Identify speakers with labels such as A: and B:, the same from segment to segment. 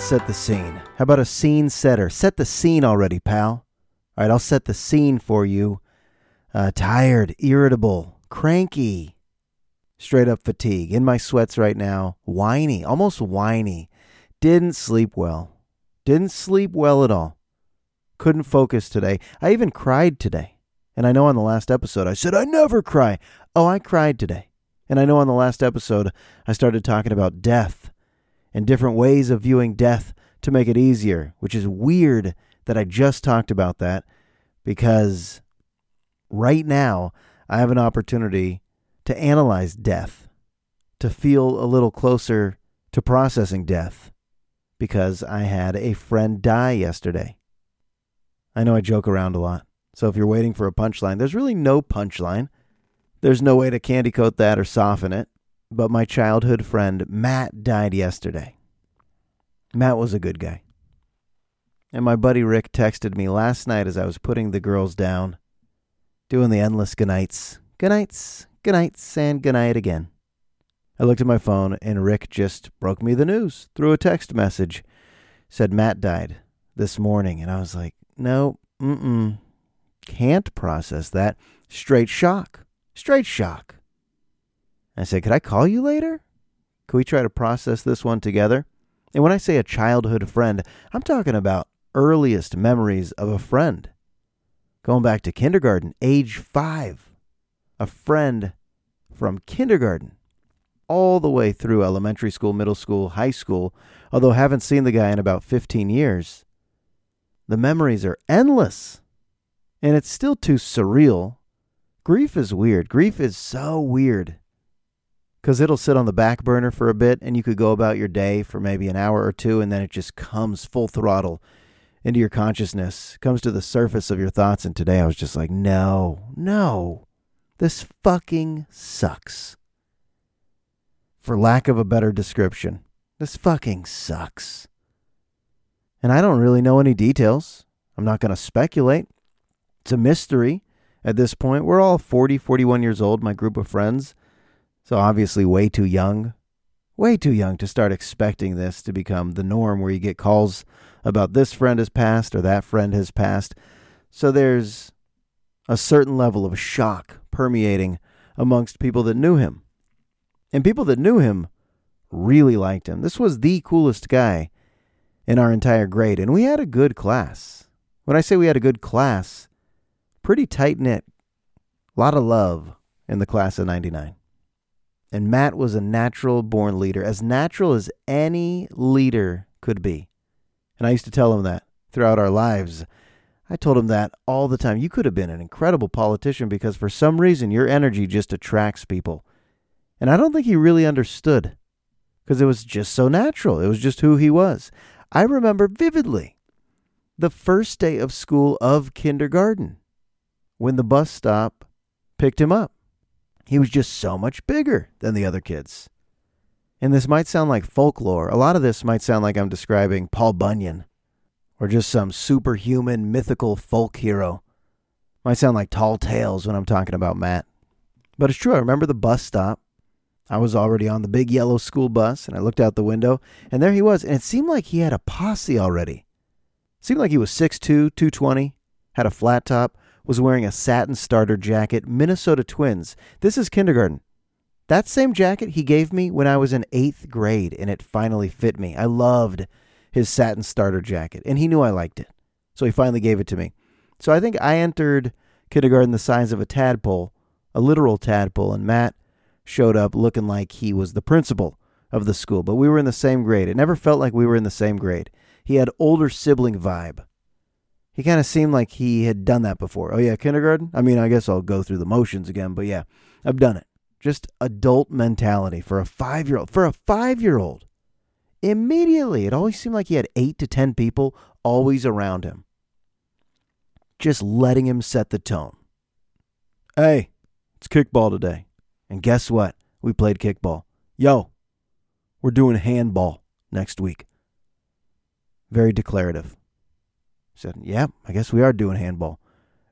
A: Let's set the scene. How about a scene setter? Set the scene already, pal. All right, I'll set the scene for you. Uh, tired, irritable, cranky, straight up fatigue. In my sweats right now, whiny, almost whiny. Didn't sleep well. Didn't sleep well at all. Couldn't focus today. I even cried today. And I know on the last episode I said I never cry. Oh, I cried today. And I know on the last episode I started talking about death and different ways of viewing death to make it easier, which is weird that I just talked about that because right now I have an opportunity to analyze death, to feel a little closer to processing death because I had a friend die yesterday. I know I joke around a lot. So if you're waiting for a punchline, there's really no punchline. There's no way to candy coat that or soften it but my childhood friend Matt died yesterday. Matt was a good guy. And my buddy Rick texted me last night as I was putting the girls down, doing the endless goodnights, goodnights, goodnights, and goodnight again. I looked at my phone and Rick just broke me the news through a text message. Said Matt died this morning. And I was like, no, mm-mm, can't process that. Straight shock. Straight shock. I said, Could I call you later? Could we try to process this one together? And when I say a childhood friend, I'm talking about earliest memories of a friend. Going back to kindergarten, age five. A friend from kindergarten all the way through elementary school, middle school, high school, although haven't seen the guy in about 15 years. The memories are endless. And it's still too surreal. Grief is weird. Grief is so weird because it'll sit on the back burner for a bit and you could go about your day for maybe an hour or two and then it just comes full throttle into your consciousness, comes to the surface of your thoughts. And today I was just like, no, no, this fucking sucks. For lack of a better description, this fucking sucks. And I don't really know any details. I'm not going to speculate. It's a mystery at this point. We're all 40, 41 years old, my group of friends. So obviously, way too young, way too young to start expecting this to become the norm where you get calls about this friend has passed or that friend has passed. So there's a certain level of shock permeating amongst people that knew him. And people that knew him really liked him. This was the coolest guy in our entire grade, and we had a good class. When I say we had a good class, pretty tight knit, a lot of love in the class of 99. And Matt was a natural born leader, as natural as any leader could be. And I used to tell him that throughout our lives. I told him that all the time. You could have been an incredible politician because for some reason your energy just attracts people. And I don't think he really understood because it was just so natural. It was just who he was. I remember vividly the first day of school of kindergarten when the bus stop picked him up. He was just so much bigger than the other kids. And this might sound like folklore. A lot of this might sound like I'm describing Paul Bunyan or just some superhuman mythical folk hero. Might sound like tall tales when I'm talking about Matt. But it's true. I remember the bus stop. I was already on the big yellow school bus and I looked out the window and there he was. And it seemed like he had a posse already. It seemed like he was 6'2, 220, had a flat top, was wearing a satin starter jacket, Minnesota Twins. This is kindergarten. That same jacket he gave me when I was in eighth grade, and it finally fit me. I loved his satin starter jacket, and he knew I liked it. So he finally gave it to me. So I think I entered kindergarten the size of a tadpole, a literal tadpole, and Matt showed up looking like he was the principal of the school, but we were in the same grade. It never felt like we were in the same grade. He had older sibling vibe. He kind of seemed like he had done that before. Oh, yeah, kindergarten? I mean, I guess I'll go through the motions again, but yeah, I've done it. Just adult mentality for a five year old. For a five year old, immediately, it always seemed like he had eight to 10 people always around him, just letting him set the tone. Hey, it's kickball today. And guess what? We played kickball. Yo, we're doing handball next week. Very declarative said, Yeah, I guess we are doing handball.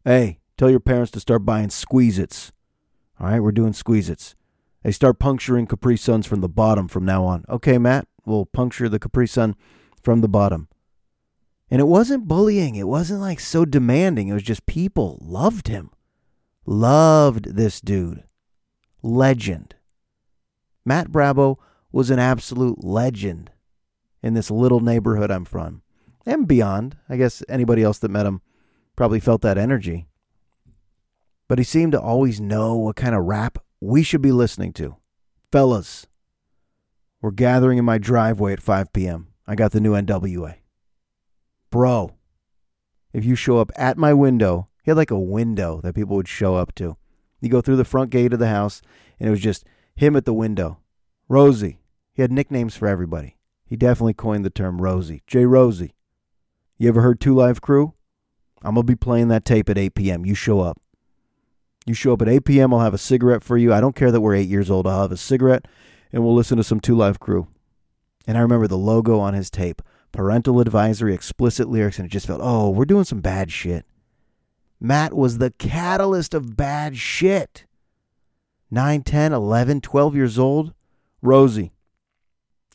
A: Hey, tell your parents to start buying squeeze its. All right, we're doing squeeze its. They start puncturing Capri Suns from the bottom from now on. Okay, Matt, we'll puncture the Capri Sun from the bottom. And it wasn't bullying. It wasn't like so demanding. It was just people loved him. Loved this dude. Legend. Matt Brabo was an absolute legend in this little neighborhood I'm from and beyond. I guess anybody else that met him probably felt that energy. But he seemed to always know what kind of rap we should be listening to. Fellas, we're gathering in my driveway at 5 p.m. I got the new NWA. Bro, if you show up at my window, he had like a window that people would show up to. You go through the front gate of the house, and it was just him at the window. Rosie. He had nicknames for everybody. He definitely coined the term Rosie. J. Rosie. You ever heard Two Live Crew? I'm going to be playing that tape at 8 p.m. You show up. You show up at 8 p.m., I'll have a cigarette for you. I don't care that we're eight years old. I'll have a cigarette and we'll listen to some Two Live Crew. And I remember the logo on his tape parental advisory, explicit lyrics, and it just felt, oh, we're doing some bad shit. Matt was the catalyst of bad shit. 9, 10, 11, 12 years old. Rosie,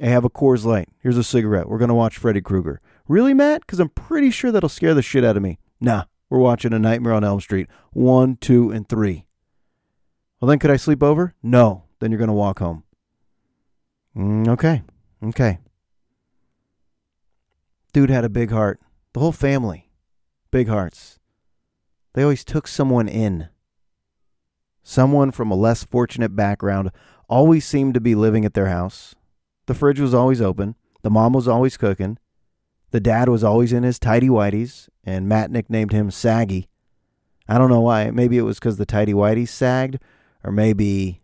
A: I have a Coors Light. Here's a cigarette. We're going to watch Freddy Krueger. Really, Matt? Because I'm pretty sure that'll scare the shit out of me. Nah, we're watching A Nightmare on Elm Street. One, two, and three. Well, then could I sleep over? No. Then you're going to walk home. Mm, okay. Okay. Dude had a big heart. The whole family. Big hearts. They always took someone in. Someone from a less fortunate background always seemed to be living at their house. The fridge was always open. The mom was always cooking. The dad was always in his tidy whities, and Matt nicknamed him Saggy. I don't know why. Maybe it was because the tidy whities sagged, or maybe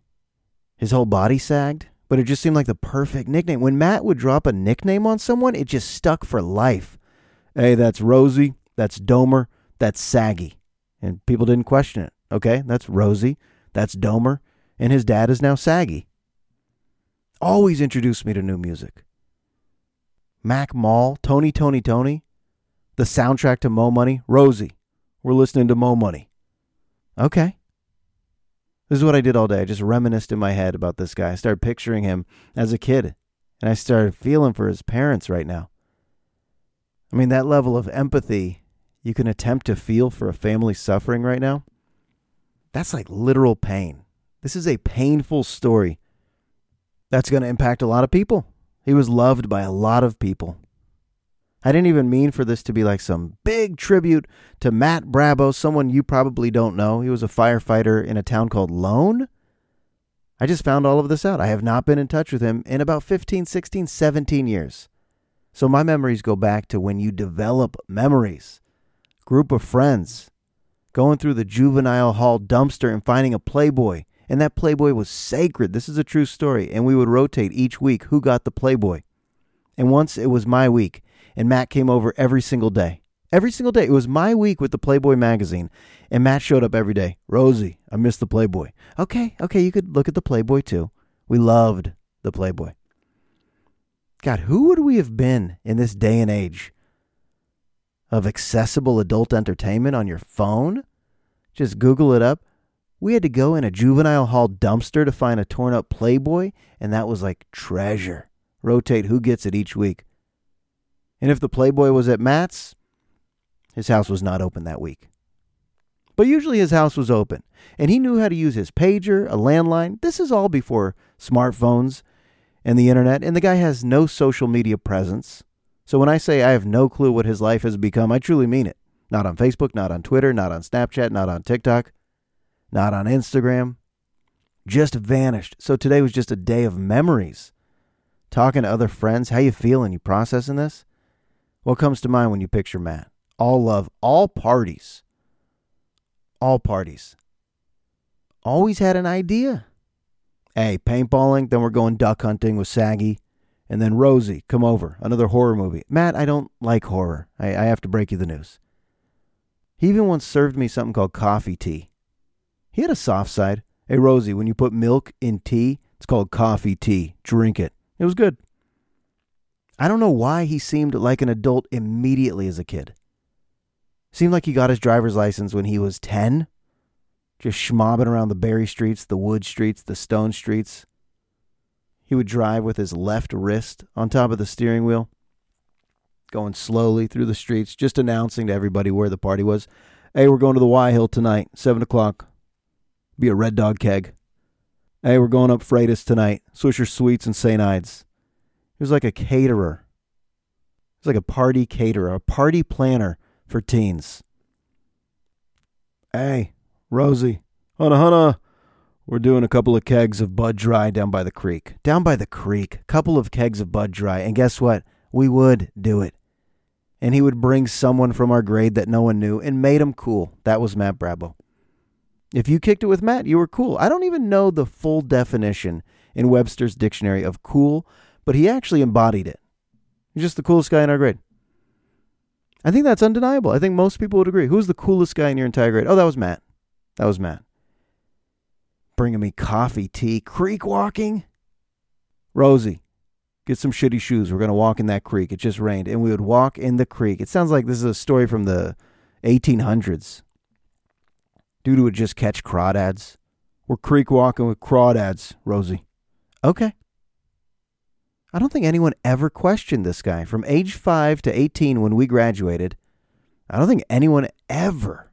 A: his whole body sagged, but it just seemed like the perfect nickname. When Matt would drop a nickname on someone, it just stuck for life. Hey, that's Rosie. That's Domer. That's Saggy. And people didn't question it. Okay, that's Rosie. That's Domer. And his dad is now Saggy. Always introduced me to new music. Mac Mall, Tony, Tony, Tony, the soundtrack to Mo Money, Rosie. We're listening to Mo Money. Okay. This is what I did all day. I just reminisced in my head about this guy. I started picturing him as a kid, and I started feeling for his parents right now. I mean, that level of empathy you can attempt to feel for a family suffering right now, that's like literal pain. This is a painful story that's going to impact a lot of people. He was loved by a lot of people. I didn't even mean for this to be like some big tribute to Matt Brabo, someone you probably don't know. He was a firefighter in a town called Lone. I just found all of this out. I have not been in touch with him in about 15, 16, 17 years. So my memories go back to when you develop memories. Group of friends going through the juvenile hall dumpster and finding a Playboy and that Playboy was sacred. This is a true story. And we would rotate each week who got the Playboy. And once it was my week, and Matt came over every single day. Every single day. It was my week with the Playboy magazine. And Matt showed up every day. Rosie, I miss the Playboy. Okay, okay, you could look at the Playboy too. We loved the Playboy. God, who would we have been in this day and age of accessible adult entertainment on your phone? Just Google it up. We had to go in a juvenile hall dumpster to find a torn up Playboy, and that was like treasure. Rotate who gets it each week. And if the Playboy was at Matt's, his house was not open that week. But usually his house was open, and he knew how to use his pager, a landline. This is all before smartphones and the internet, and the guy has no social media presence. So when I say I have no clue what his life has become, I truly mean it. Not on Facebook, not on Twitter, not on Snapchat, not on TikTok not on Instagram, just vanished. So today was just a day of memories. Talking to other friends, how you feeling? You processing this? What comes to mind when you picture Matt? All love, all parties. All parties. Always had an idea. Hey, paintballing, then we're going duck hunting with Saggy. And then Rosie, come over. Another horror movie. Matt, I don't like horror. I, I have to break you the news. He even once served me something called coffee tea. He had a soft side. Hey, Rosie, when you put milk in tea, it's called coffee tea. Drink it. It was good. I don't know why he seemed like an adult immediately as a kid. Seemed like he got his driver's license when he was 10. Just schmobbing around the Berry streets, the Wood streets, the Stone streets. He would drive with his left wrist on top of the steering wheel, going slowly through the streets, just announcing to everybody where the party was. Hey, we're going to the Y Hill tonight, 7 o'clock. Be a Red Dog keg. Hey, we're going up Freitas tonight. Swisher Sweets and St. Ides. He was like a caterer. He was like a party caterer, a party planner for teens. Hey, Rosie, hunna hunna. We're doing a couple of kegs of Bud Dry down by the creek. Down by the creek, couple of kegs of Bud Dry. And guess what? We would do it. And he would bring someone from our grade that no one knew and made him cool. That was Matt Brabo. If you kicked it with Matt, you were cool. I don't even know the full definition in Webster's dictionary of cool, but he actually embodied it. He's just the coolest guy in our grade. I think that's undeniable. I think most people would agree. Who's the coolest guy in your entire grade? Oh, that was Matt. That was Matt. Bringing me coffee, tea, creek walking. Rosie, get some shitty shoes. We're going to walk in that creek. It just rained. And we would walk in the creek. It sounds like this is a story from the 1800s. Dude would just catch crawdads. We're creek walking with crawdads, Rosie. Okay. I don't think anyone ever questioned this guy from age 5 to 18 when we graduated. I don't think anyone ever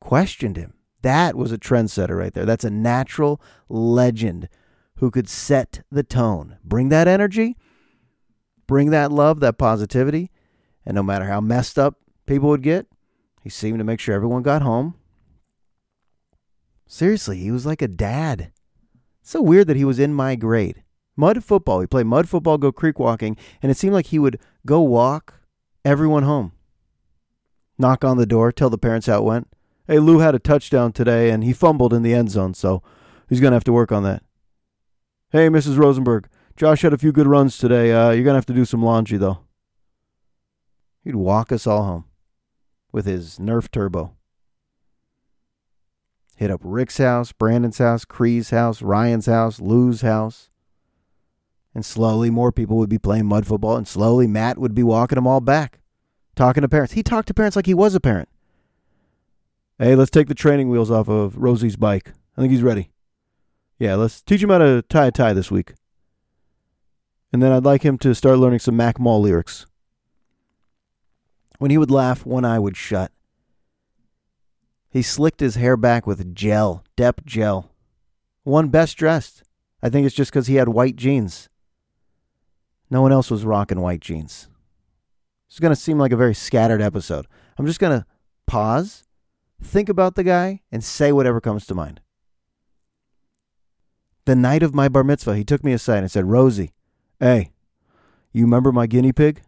A: questioned him. That was a trendsetter right there. That's a natural legend who could set the tone, bring that energy, bring that love, that positivity. And no matter how messed up people would get, he seemed to make sure everyone got home. Seriously, he was like a dad. So weird that he was in my grade. Mud football. We played mud football, go creek walking, and it seemed like he would go walk everyone home. Knock on the door, tell the parents how it went. Hey, Lou had a touchdown today and he fumbled in the end zone, so he's going to have to work on that. Hey, Mrs. Rosenberg, Josh had a few good runs today. Uh, you're going to have to do some laundry, though. He'd walk us all home with his Nerf Turbo. Hit up Rick's house, Brandon's house, Cree's house, Ryan's house, Lou's house. And slowly more people would be playing mud football, and slowly Matt would be walking them all back, talking to parents. He talked to parents like he was a parent. Hey, let's take the training wheels off of Rosie's bike. I think he's ready. Yeah, let's teach him how to tie a tie this week. And then I'd like him to start learning some Mac Mall lyrics. When he would laugh, one eye would shut. He slicked his hair back with gel, Dep gel. One best dressed. I think it's just because he had white jeans. No one else was rocking white jeans. It's going to seem like a very scattered episode. I'm just going to pause, think about the guy, and say whatever comes to mind. The night of my bar mitzvah, he took me aside and said, Rosie, hey, you remember my guinea pig?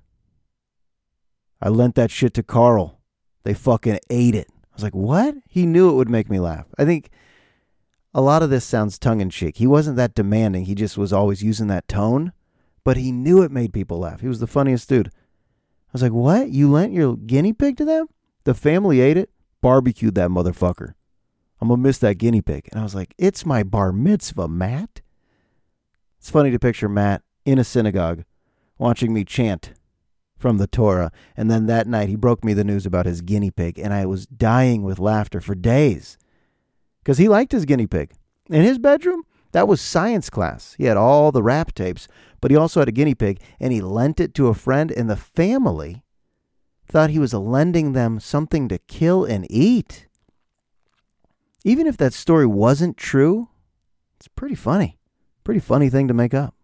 A: I lent that shit to Carl. They fucking ate it. I was like, what? He knew it would make me laugh. I think a lot of this sounds tongue in cheek. He wasn't that demanding. He just was always using that tone but he knew it made people laugh. He was the funniest dude. I was like, what? You lent your guinea pig to them? The family ate it, barbecued that motherfucker. I'm going to miss that guinea pig. And I was like, it's my bar mitzvah, Matt. It's funny to picture Matt in a synagogue watching me chant from the Torah. And then that night, he broke me the news about his guinea pig. And I was dying with laughter for days because he liked his guinea pig. In his bedroom, that was science class. He had all the rap tapes, but he also had a guinea pig, and he lent it to a friend, and the family thought he was lending them something to kill and eat. Even if that story wasn't true, it's pretty funny. Pretty funny thing to make up.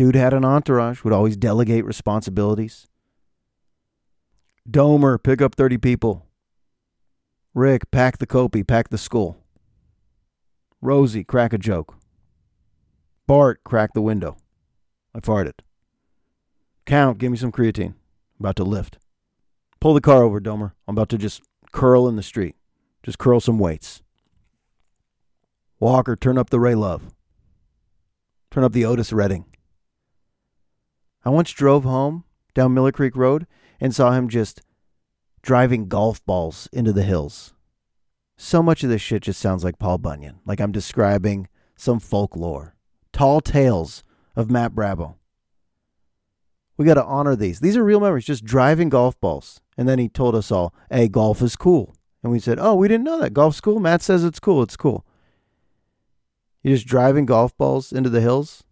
A: Dude had an entourage, would always delegate responsibilities. Domer, pick up 30 people. Rick, pack the copy, pack the Skoal. Rosie, crack a joke. Bart, crack the window. I farted. Count, give me some creatine. about to lift. Pull the car over, Domer. I'm about to just curl in the street. Just curl some weights. Walker, turn up the Ray Luv. Turn up the Otis Redding. I once drove home down Miller Creek Road and saw him just driving golf balls into the hills. So much of this shit just sounds like Paul Bunyan, like I'm describing some folklore. Tall tales of Matt Brabo. We got to honor these. These are real memories, just driving golf balls. And then he told us all, hey, golf is cool. And we said, oh, we didn't know that. Golf's cool. Matt says it's cool. It's cool. You're just driving golf balls into the hills?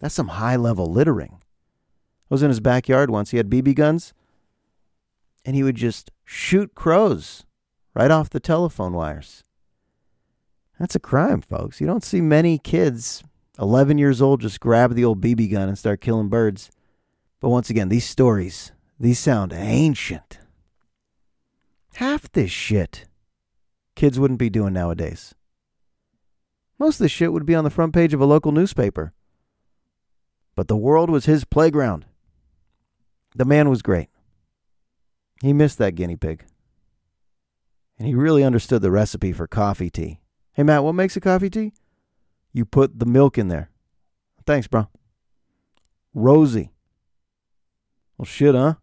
A: That's some high level littering. I was in his backyard once. He had BB guns, and he would just shoot crows right off the telephone wires. That's a crime, folks. You don't see many kids, 11 years old, just grab the old BB gun and start killing birds. But once again, these stories, these sound ancient. Half this shit kids wouldn't be doing nowadays. Most of this shit would be on the front page of a local newspaper. But the world was his playground. The man was great. He missed that guinea pig. And he really understood the recipe for coffee tea. Hey, Matt, what makes a coffee tea? You put the milk in there. Thanks, bro. Rosie. Well, shit, huh?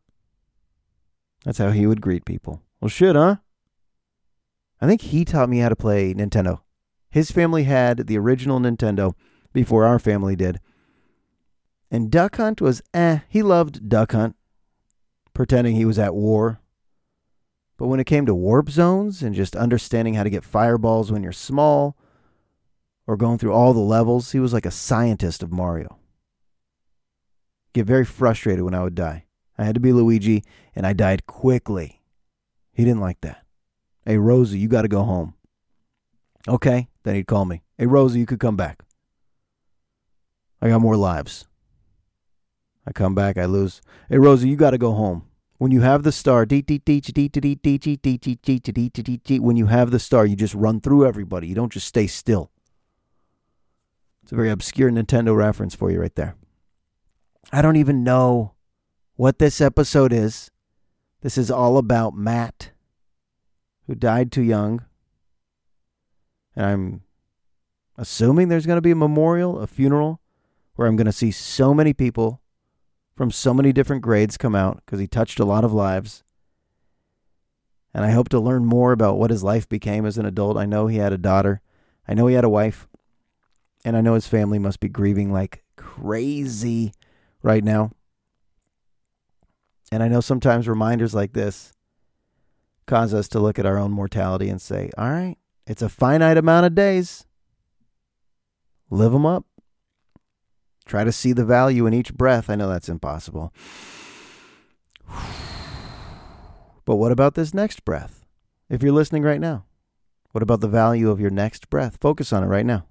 A: That's how he would greet people. Well, shit, huh? I think he taught me how to play Nintendo. His family had the original Nintendo before our family did. And Duck Hunt was eh. He loved Duck Hunt, pretending he was at war. But when it came to warp zones and just understanding how to get fireballs when you're small or going through all the levels, he was like a scientist of Mario. Get very frustrated when I would die. I had to be Luigi, and I died quickly. He didn't like that. Hey, Rosie, you got to go home. Okay. Then he'd call me. Hey, Rosie, you could come back. I got more lives. I come back, I lose. Hey, Rosie, you got to go home. When you have the star, when you have the star, you just run through everybody. You don't just stay still. It's a very obscure Nintendo reference for you right there. I don't even know what this episode is. This is all about Matt, who died too young. And I'm assuming there's going to be a memorial, a funeral, where I'm going to see so many people from so many different grades come out because he touched a lot of lives. And I hope to learn more about what his life became as an adult. I know he had a daughter. I know he had a wife. And I know his family must be grieving like crazy right now. And I know sometimes reminders like this cause us to look at our own mortality and say, all right, it's a finite amount of days. Live them up. Try to see the value in each breath. I know that's impossible. But what about this next breath? If you're listening right now, what about the value of your next breath? Focus on it right now.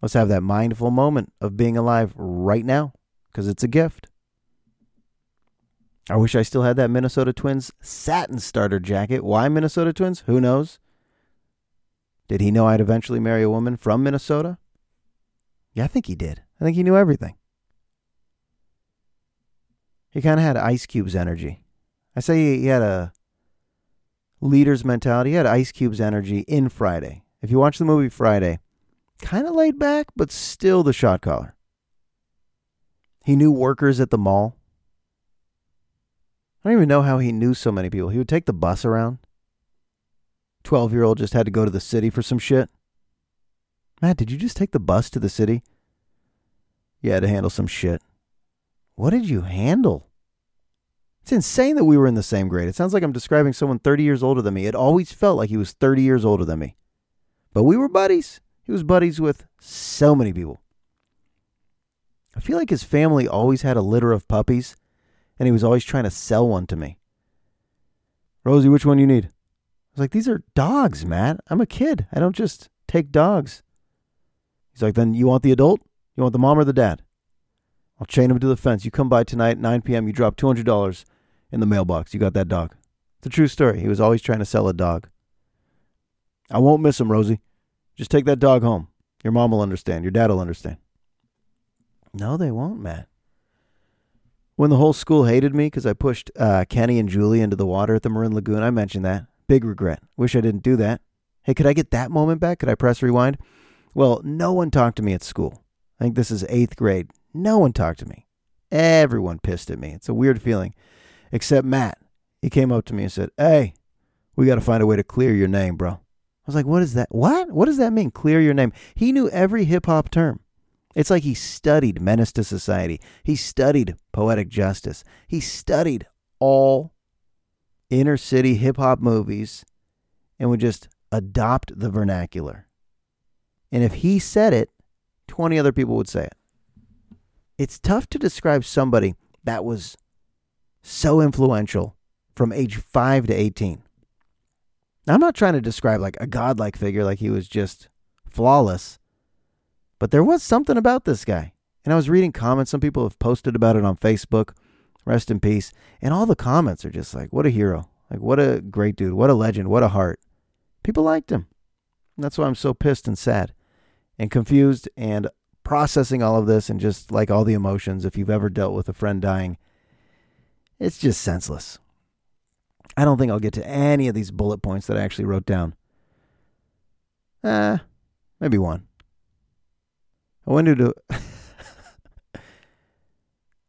A: Let's have that mindful moment of being alive right now because it's a gift. I wish I still had that Minnesota Twins satin starter jacket. Why Minnesota Twins? Who knows? Did he know I'd eventually marry a woman from Minnesota? Yeah, I think he did. I think he knew everything. He kind of had Ice Cube's energy. I say he had a leader's mentality. He had Ice Cube's energy in Friday. If you watch the movie Friday, kind of laid back, but still the shot caller. He knew workers at the mall. I don't even know how he knew so many people. He would take the bus around. 12 year old just had to go to the city for some shit. Matt, did you just take the bus to the city? You had to handle some shit. What did you handle? It's insane that we were in the same grade. It sounds like I'm describing someone 30 years older than me. It always felt like he was 30 years older than me. But we were buddies. He was buddies with so many people. I feel like his family always had a litter of puppies, and he was always trying to sell one to me. Rosie, which one you need? I was like, these are dogs, Matt. I'm a kid. I don't just take dogs. He's like, then you want the adult? You want the mom or the dad? I'll chain him to the fence. You come by tonight, 9 p.m., you drop $200 in the mailbox. You got that dog. It's a true story. He was always trying to sell a dog. I won't miss him, Rosie. Just take that dog home. Your mom will understand. Your dad will understand. No, they won't, Matt. When the whole school hated me because I pushed uh, Kenny and Julie into the water at the Marin Lagoon, I mentioned that. Big regret. Wish I didn't do that. Hey, could I get that moment back? Could I press rewind? Well, no one talked to me at school. I think this is eighth grade. No one talked to me. Everyone pissed at me. It's a weird feeling. Except Matt. He came up to me and said, Hey, we got to find a way to clear your name, bro. I was like, What is that? What? What does that mean? Clear your name. He knew every hip hop term. It's like he studied Menace to Society. He studied Poetic Justice. He studied all inner city hip hop movies and would just adopt the vernacular. And if he said it, 20 other people would say it. It's tough to describe somebody that was so influential from age 5 to 18. Now, I'm not trying to describe like a godlike figure like he was just flawless, but there was something about this guy. And I was reading comments. Some people have posted about it on Facebook. Rest in peace. And all the comments are just like, what a hero. Like, what a great dude. What a legend. What a heart. People liked him. That's why I'm so pissed and sad and confused and processing all of this and just like all the emotions. If you've ever dealt with a friend dying, it's just senseless. I don't think I'll get to any of these bullet points that I actually wrote down. Uh, maybe one. I went into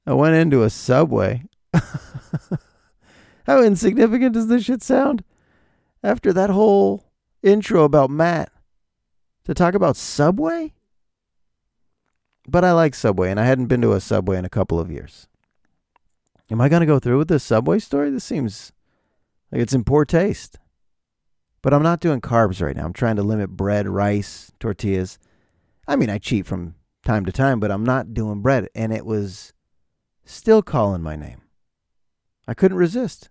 A: I went into a subway. How insignificant does this shit sound? After that whole intro about Matt to talk about Subway? But I like Subway and I hadn't been to a Subway in a couple of years. Am I going to go through with this Subway story? This seems like it's in poor taste. But I'm not doing carbs right now. I'm trying to limit bread, rice, tortillas. I mean, I cheat from time to time, but I'm not doing bread. And it was still calling my name. I couldn't resist.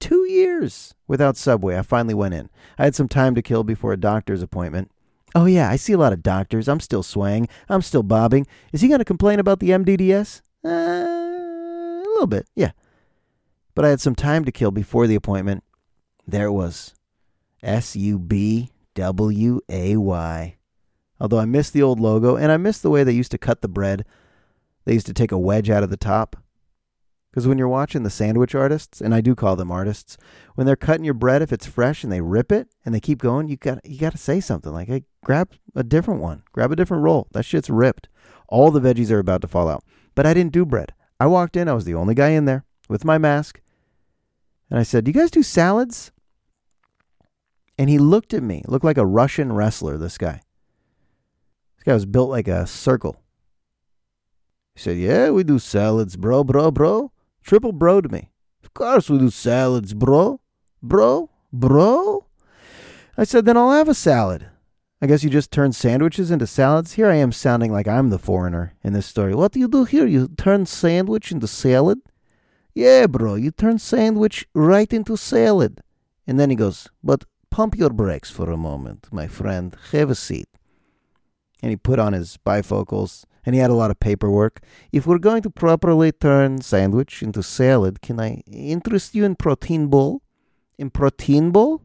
A: Two years without Subway. I finally went in. I had some time to kill before a doctor's appointment. Oh, yeah, I see a lot of doctors. I'm still swaying. I'm still bobbing. Is he going to complain about the MDDS? Uh, a little bit, yeah. But I had some time to kill before the appointment. There it was S U B W A Y. Although I miss the old logo and I miss the way they used to cut the bread they used to take a wedge out of the top. Because when you're watching the sandwich artists, and I do call them artists, when they're cutting your bread, if it's fresh and they rip it and they keep going, you got you got to say something like, "Hey, grab a different one, grab a different roll. That shit's ripped. All the veggies are about to fall out." But I didn't do bread. I walked in. I was the only guy in there with my mask, and I said, "Do you guys do salads?" And he looked at me, looked like a Russian wrestler. This guy. This guy was built like a circle. He said, Yeah, we do salads, bro, bro, bro. Triple bro to me. Of course we do salads, bro. Bro, bro. I said, Then I'll have a salad. I guess you just turn sandwiches into salads? Here I am sounding like I'm the foreigner in this story. What do you do here? You turn sandwich into salad? Yeah, bro, you turn sandwich right into salad. And then he goes, But pump your brakes for a moment, my friend. Have a seat. And he put on his bifocals and he had a lot of paperwork. If we're going to properly turn sandwich into salad, can I interest you in Protein Bowl? In Protein Bowl?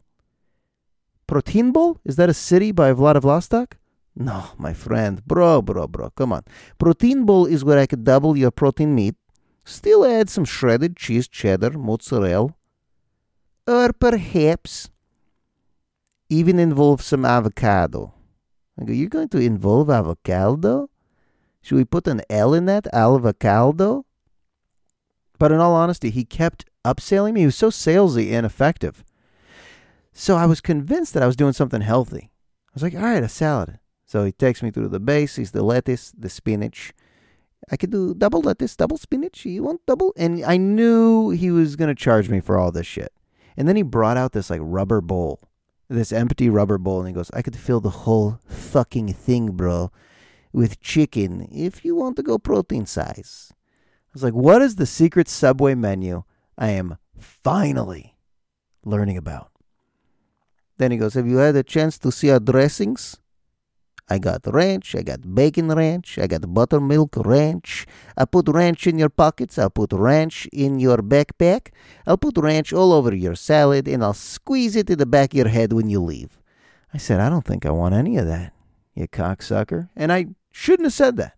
A: Protein Bowl? Is that a city by Vladivostok? No, my friend. Bro, bro, bro. Come on. Protein Bowl is where I could double your protein meat, still add some shredded cheese, cheddar, mozzarella, or perhaps even involve some avocado. You're going to involve avocado? Should we put an L in that? Alvacaldo? But in all honesty, he kept upselling me. He was so salesy and effective. So I was convinced that I was doing something healthy. I was like, all right, a salad. So he takes me through the basics, the lettuce, the spinach. I could do double lettuce, double spinach. You want double? And I knew he was going to charge me for all this shit. And then he brought out this like rubber bowl, this empty rubber bowl, and he goes, I could fill the whole fucking thing, bro with chicken if you want to go protein size. I was like, what is the secret Subway menu I am finally learning about? Then he goes, Have you had a chance to see our dressings? I got ranch, I got bacon ranch, I got buttermilk ranch. I put ranch in your pockets, I'll put ranch in your backpack, I'll put ranch all over your salad, and I'll squeeze it in the back of your head when you leave. I said, I don't think I want any of that, you cocksucker. And I Shouldn't have said that.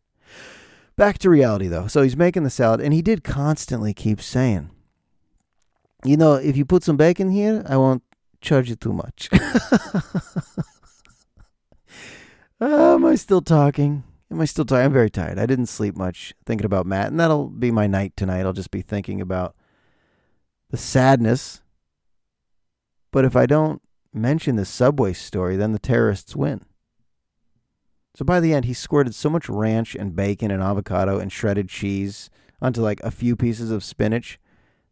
A: Back to reality, though. So he's making the salad, and he did constantly keep saying, You know, if you put some bacon here, I won't charge you too much. uh, am I still talking? Am I still tired? I'm very tired. I didn't sleep much thinking about Matt, and that'll be my night tonight. I'll just be thinking about the sadness. But if I don't mention the subway story, then the terrorists win. So by the end, he squirted so much ranch and bacon and avocado and shredded cheese onto like a few pieces of spinach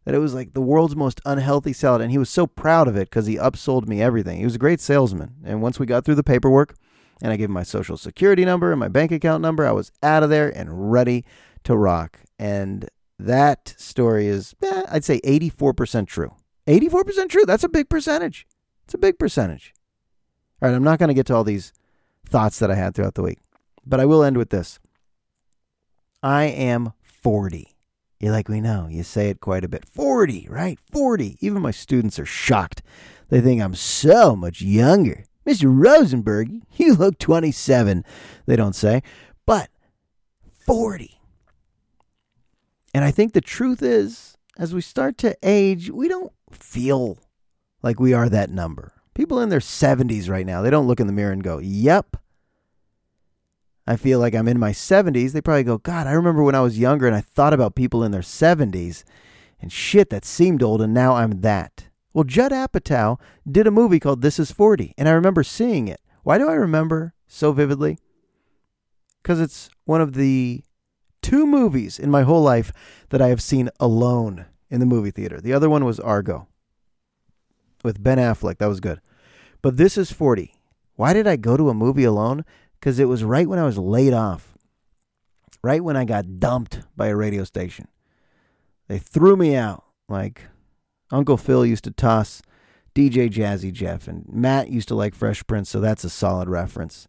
A: that it was like the world's most unhealthy salad. And he was so proud of it because he upsold me everything. He was a great salesman. And once we got through the paperwork, and I gave him my social security number and my bank account number. I was out of there and ready to rock. And that story is, eh, I'd say 84% true. 84% true. That's a big percentage. It's a big percentage. All right, I'm not going to get to all these thoughts that I had throughout the week, but I will end with this. I am 40. You're like, we know. You say it quite a bit. 40, right? 40. Even my students are shocked. They think I'm so much younger. Mr. Rosenberg, you look 27, they don't say, but 40. And I think the truth is, as we start to age, we don't feel like we are that number. People in their 70s right now, they don't look in the mirror and go, Yep. I feel like I'm in my 70s. They probably go, God, I remember when I was younger and I thought about people in their 70s and shit, that seemed old, and now I'm that. Well, Judd Apatow did a movie called This Is 40, and I remember seeing it. Why do I remember so vividly? Because it's one of the two movies in my whole life that I have seen alone in the movie theater. The other one was Argo with Ben Affleck. That was good. But this is 40. Why did I go to a movie alone? Because it was right when I was laid off, right when I got dumped by a radio station. They threw me out like Uncle Phil used to toss DJ Jazzy Jeff, and Matt used to like Fresh Prince, so that's a solid reference.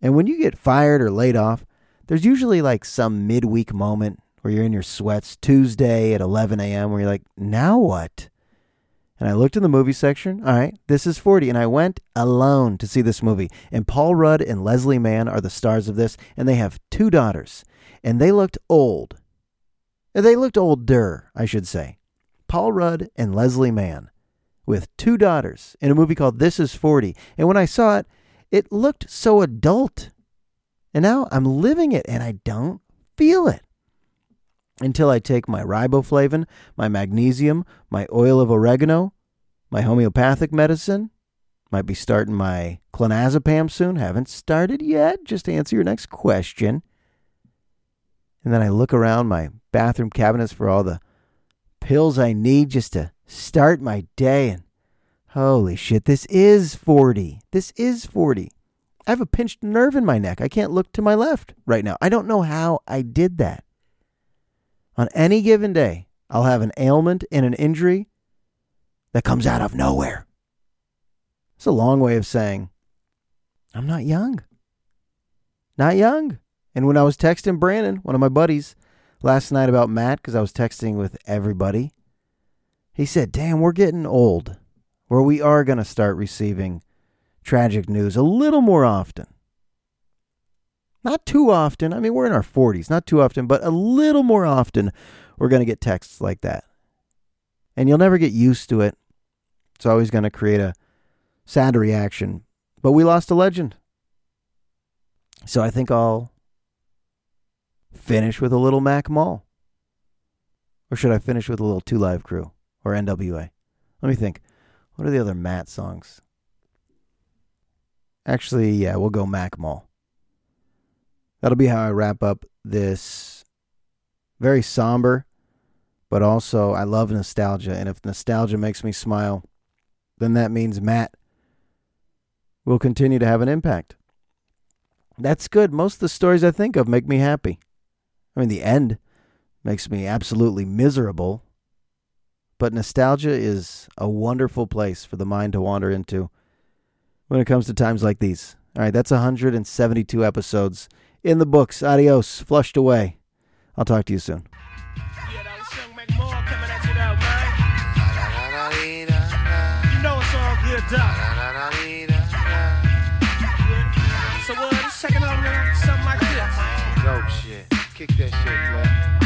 A: And when you get fired or laid off, there's usually like some midweek moment where you're in your sweats Tuesday at 11 a.m. where you're like, now what? And I looked in the movie section. All right, this is 40. And I went alone to see this movie. And Paul Rudd and Leslie Mann are the stars of this. And they have two daughters. And they looked old. They looked older, I should say. Paul Rudd and Leslie Mann with two daughters in a movie called This Is 40. And when I saw it, it looked so adult. And now I'm living it and I don't feel it until I take my riboflavin, my magnesium, my oil of oregano, my homeopathic medicine. Might be starting my clonazepam soon. Haven't started yet. Just to answer your next question. And then I look around my bathroom cabinets for all the pills I need just to start my day. And holy shit, this is 40. This is 40. I have a pinched nerve in my neck. I can't look to my left right now. I don't know how I did that. On any given day, I'll have an ailment and an injury that comes out of nowhere. It's a long way of saying, I'm not young. Not young. And when I was texting Brandon, one of my buddies, last night about Matt, because I was texting with everybody, he said, Damn, we're getting old, where we are going to start receiving tragic news a little more often. Not too often. I mean, we're in our 40s, not too often, but a little more often we're going to get texts like that. And you'll never get used to it. It's always going to create a sad reaction. But we lost a legend. So I think I'll finish with a little Mac Mall. Or should I finish with a little Two Live Crew or NWA? Let me think. What are the other Matt songs? Actually, yeah, we'll go Mac Mall that'll be how I wrap up this very somber, but also I love nostalgia. And if nostalgia makes me smile, then that means Matt will continue to have an impact. That's good. Most of the stories I think of make me happy. I mean, the end makes me absolutely miserable. But nostalgia is a wonderful place for the mind to wander into when it comes to times like these. All right, that's 172 episodes in the books. Adios. Flushed away. I'll talk to you soon. So, second on something like this. Dope shit. Kick that shit, man.